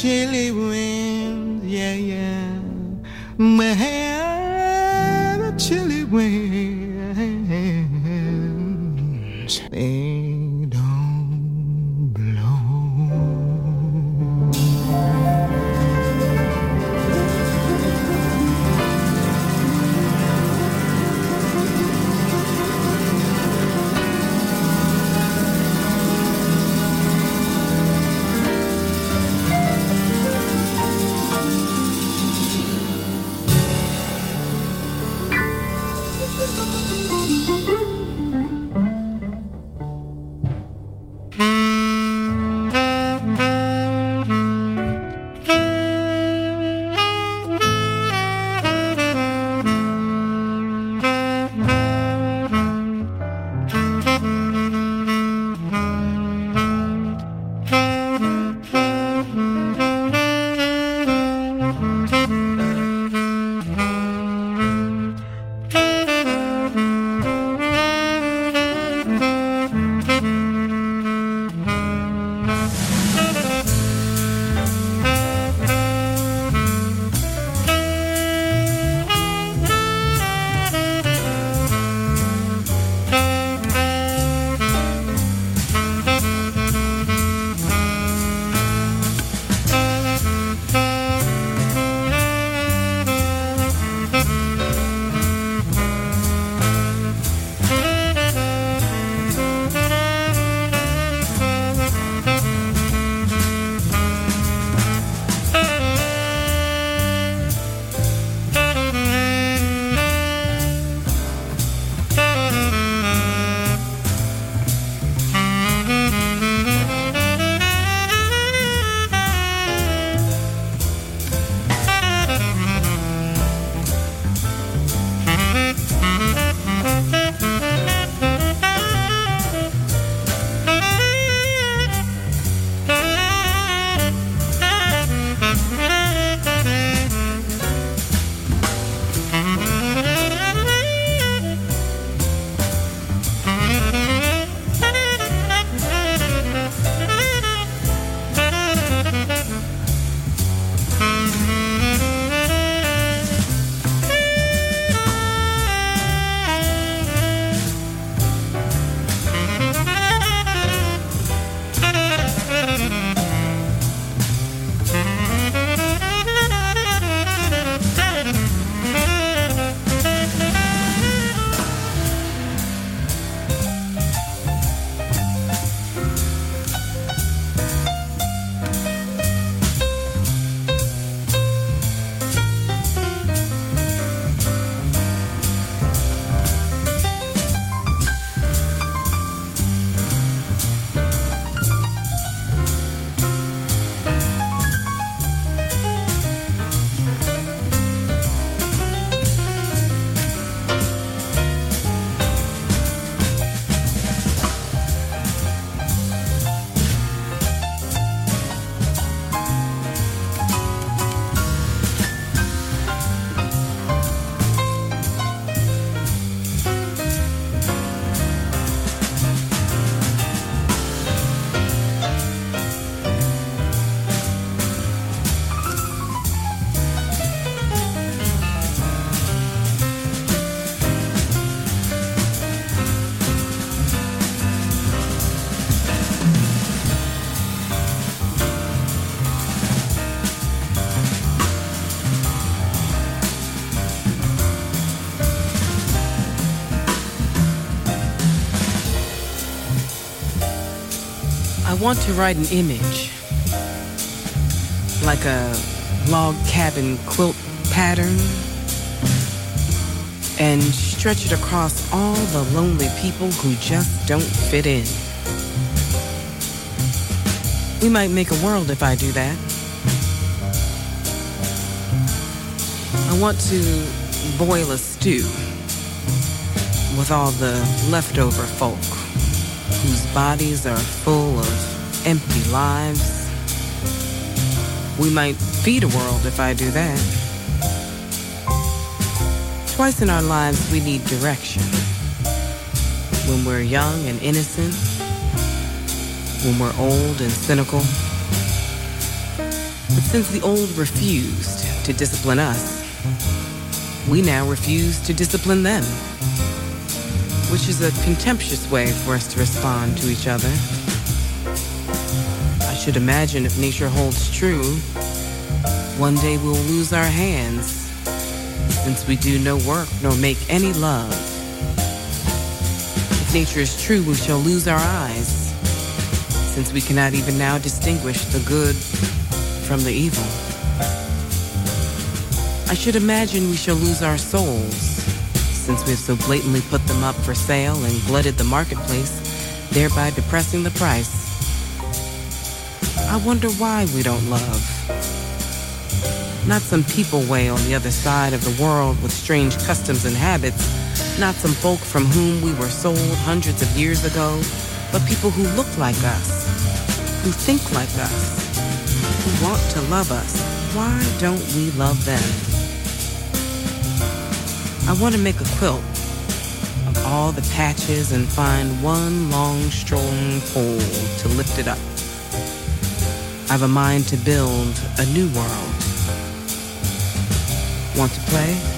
chilly wind, yeah, yeah. My want to write an image, like a log cabin quilt pattern, and stretch it across all the lonely people who just don't fit in. We might make a world if I do that. I want to boil a stew with all the leftover folk whose bodies are full of empty lives. We might feed a world if I do that. Twice in our lives we need direction. When we're young and innocent, when we're old and cynical. But since the old refused to discipline us, we now refuse to discipline them, which is a contemptuous way for us to respond to each other. Should imagine if nature holds true, one day we'll lose our hands, since we do no work nor make any love. If nature is true, we shall lose our eyes, since we cannot even now distinguish the good from the evil. I should imagine we shall lose our souls, since we have so blatantly put them up for sale and glutted the marketplace, thereby depressing the price. I wonder why we don't love. Not some people way on the other side of the world with strange customs and habits, not some folk from whom we were sold hundreds of years ago, but people who look like us, who think like us, who want to love us. Why don't we love them? I want to make a quilt of all the patches and find one long, strong pole to lift it up. I've a mind to build a new world. Want to play?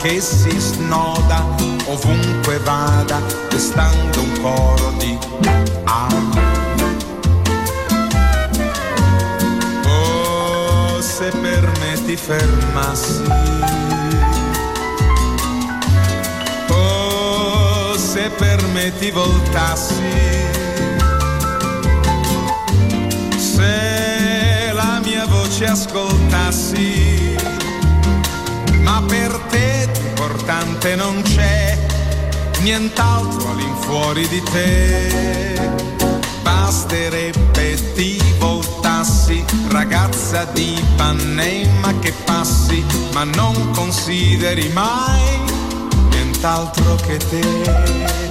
case. di te. Basterebbe ti voltassi, ragazza di Panema che passi, ma non consideri mai nient'altro che te.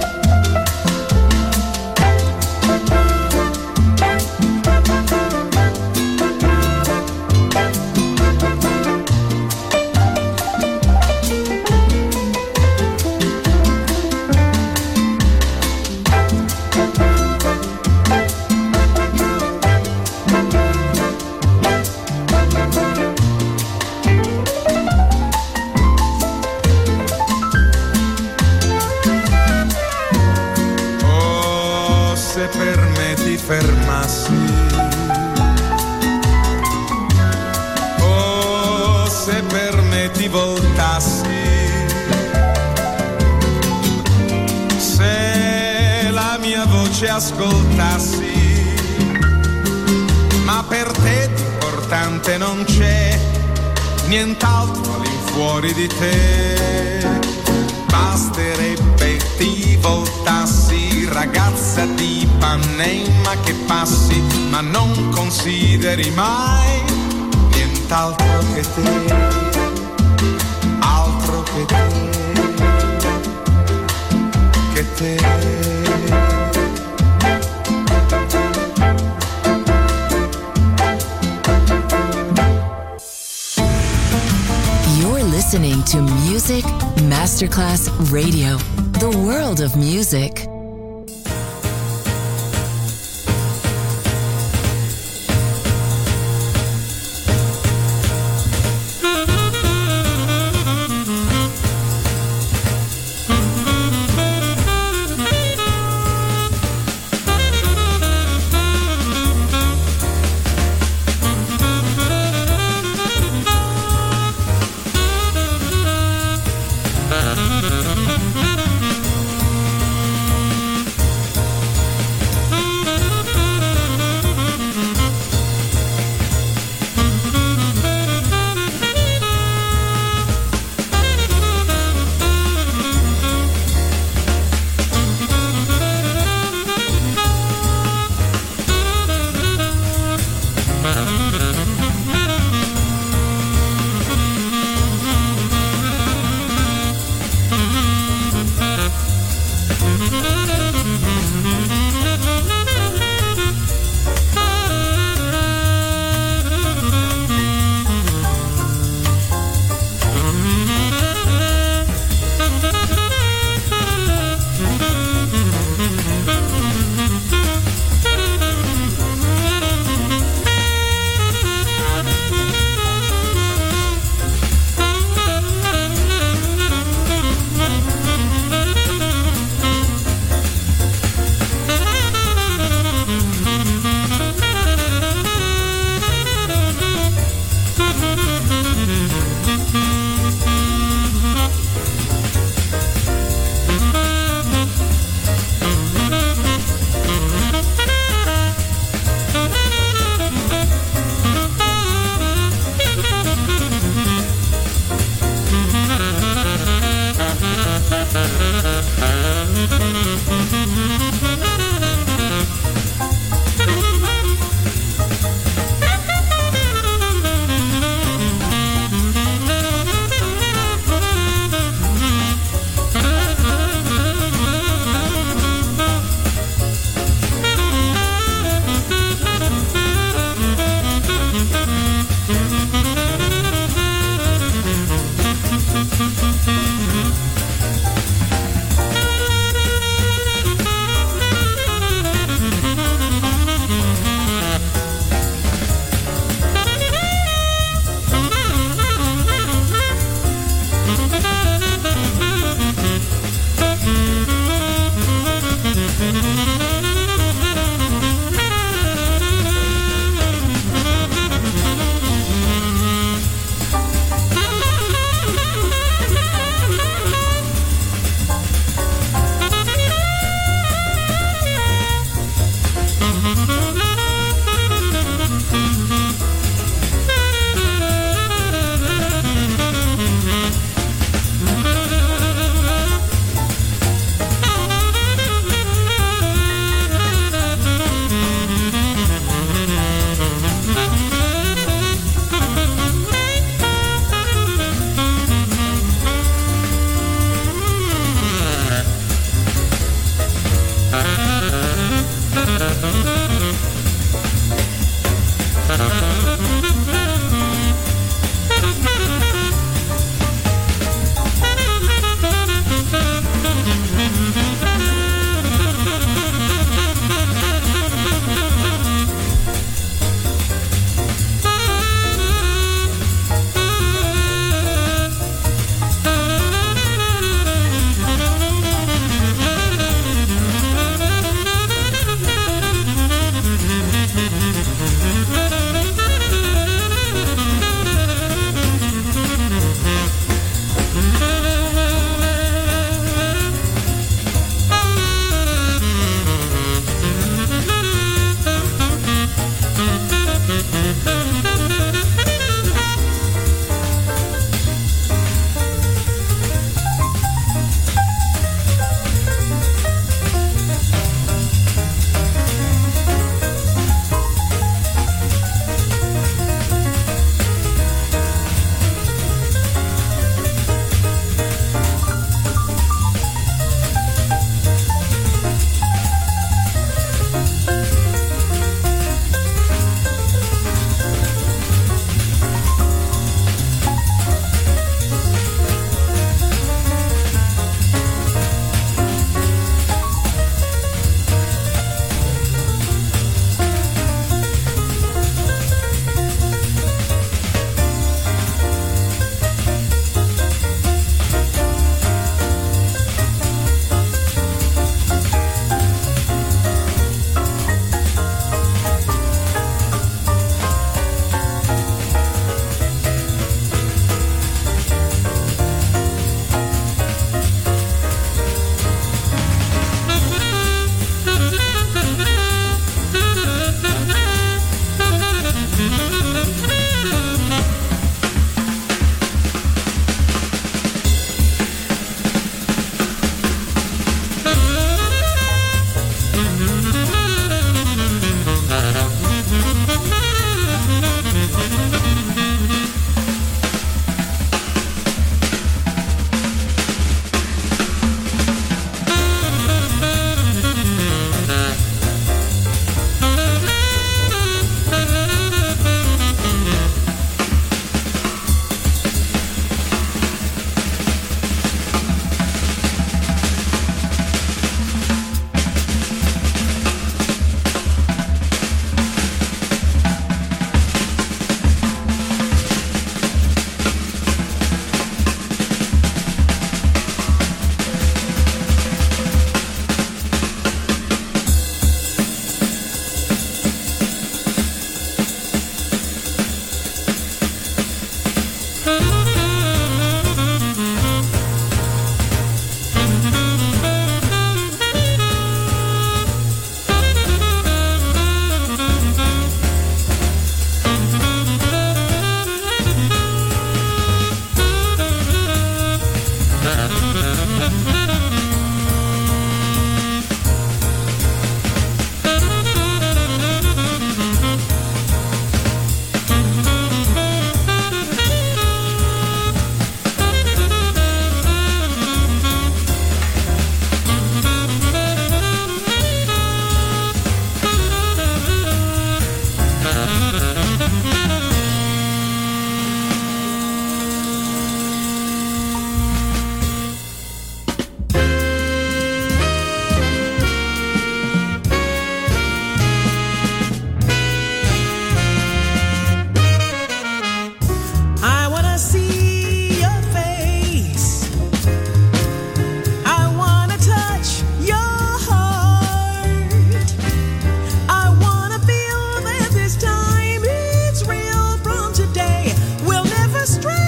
strength.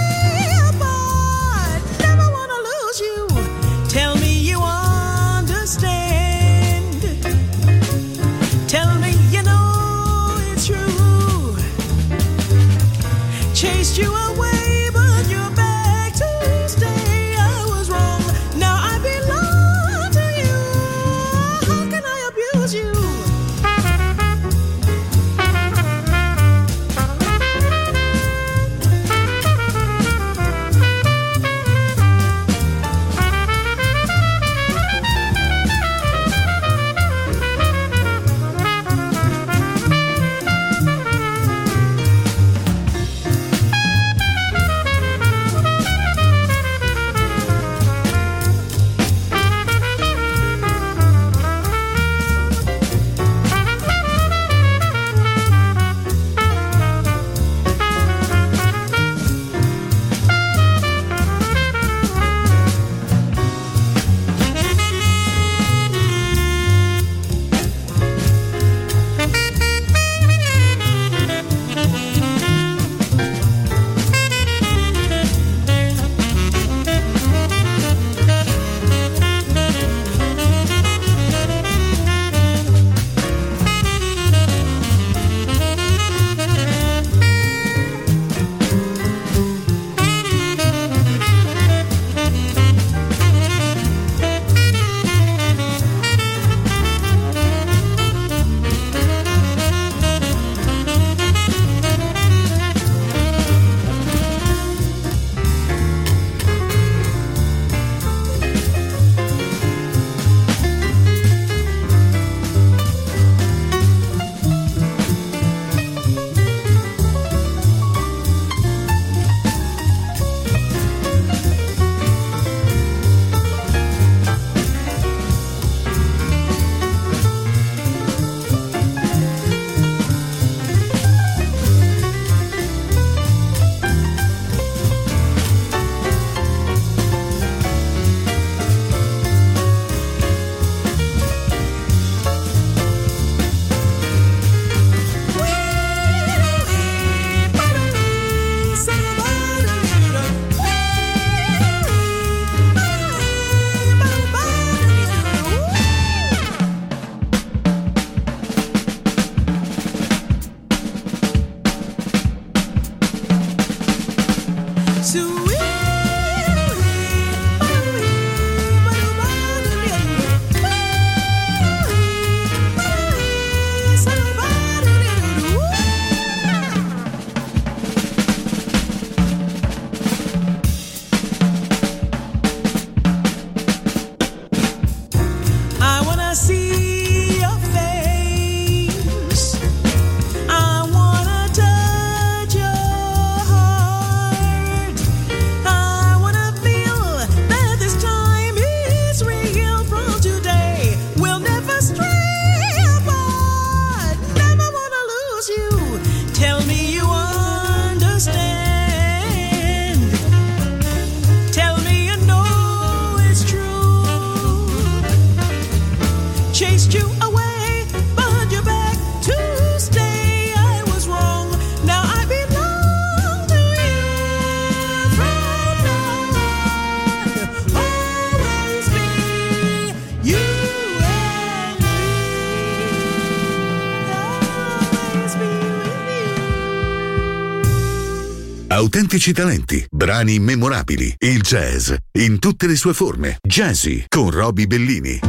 autentici talenti, brani immemorabili, il jazz in tutte le sue forme. Jazzy con Roby Bellini.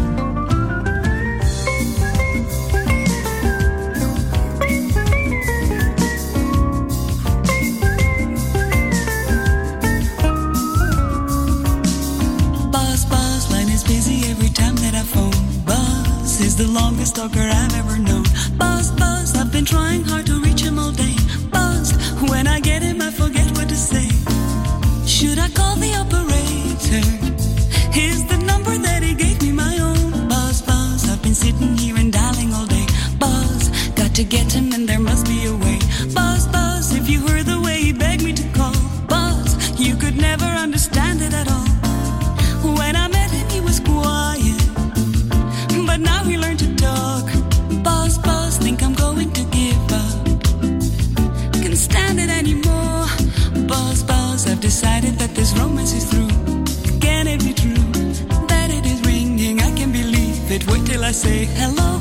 the longest talker I've ever known. Buzz, buzz, I've been trying hard to sitting here and dialing all day. Buzz, got to get him in their say hello.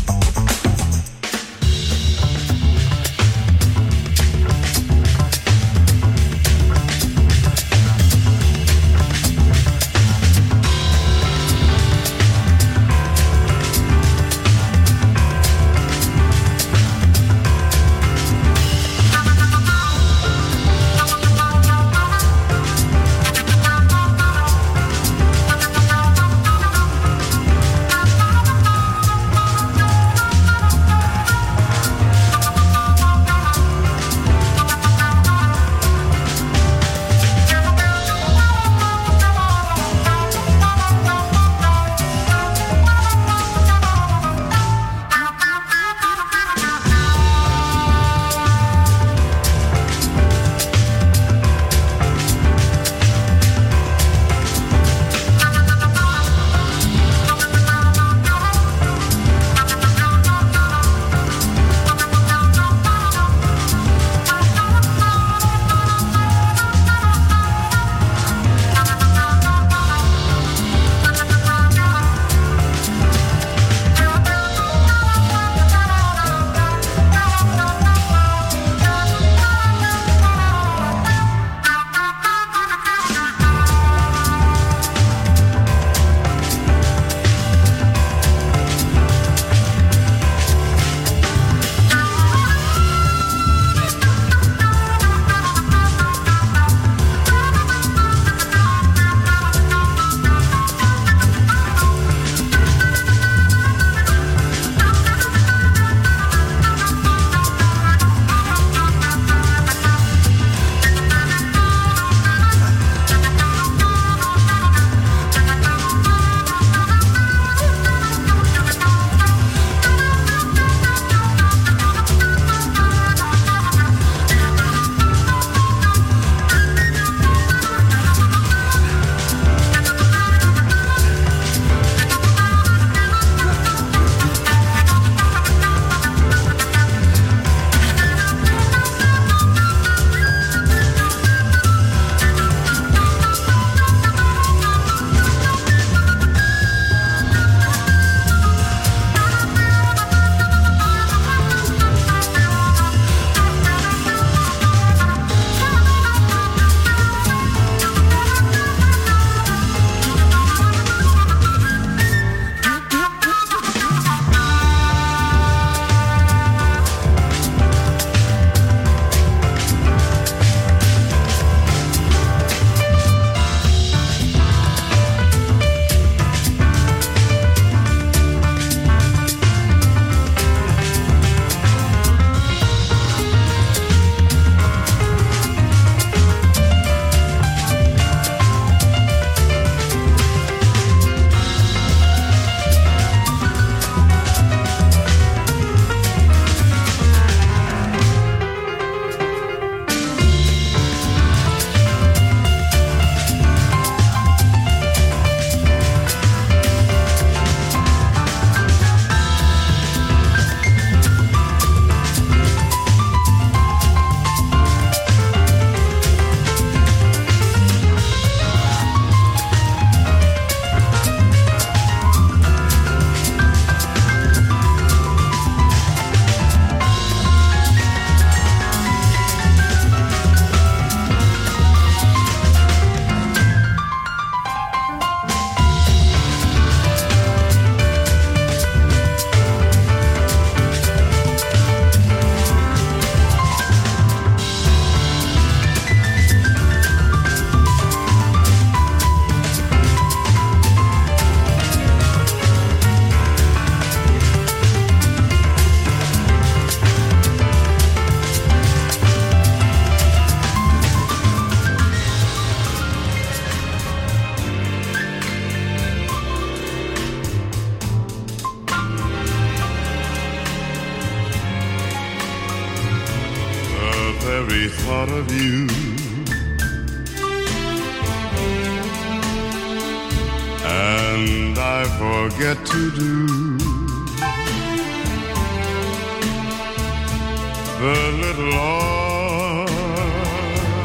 the little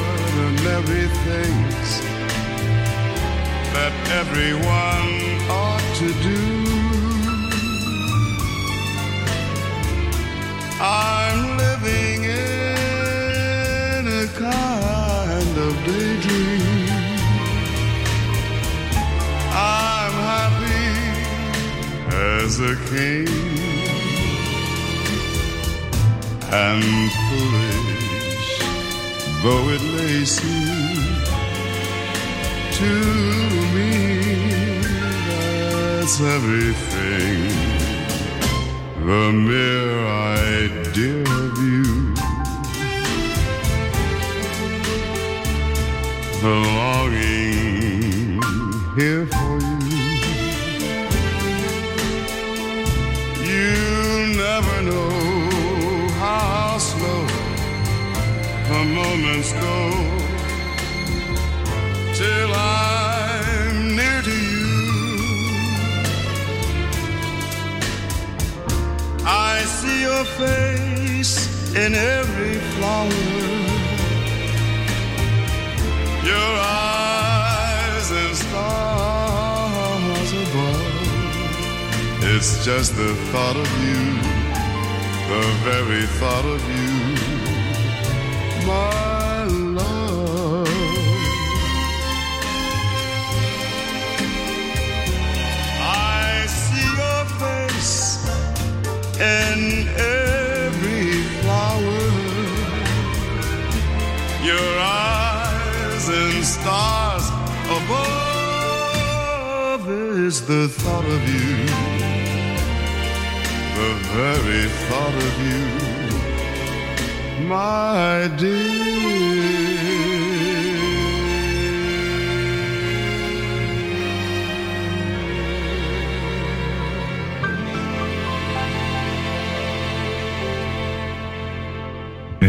ordinary things that everyone ought to do. I'm living in a kind of daydream. I'm happy as a king and foolish though it may seem to me that's everything the mere idea of you. The longing here moments go till I'm near to you. I see your face in every flower, your eyes and stars above. It's just the thought of you, the very thought of you, the thought of you, the very thought of you, my dear.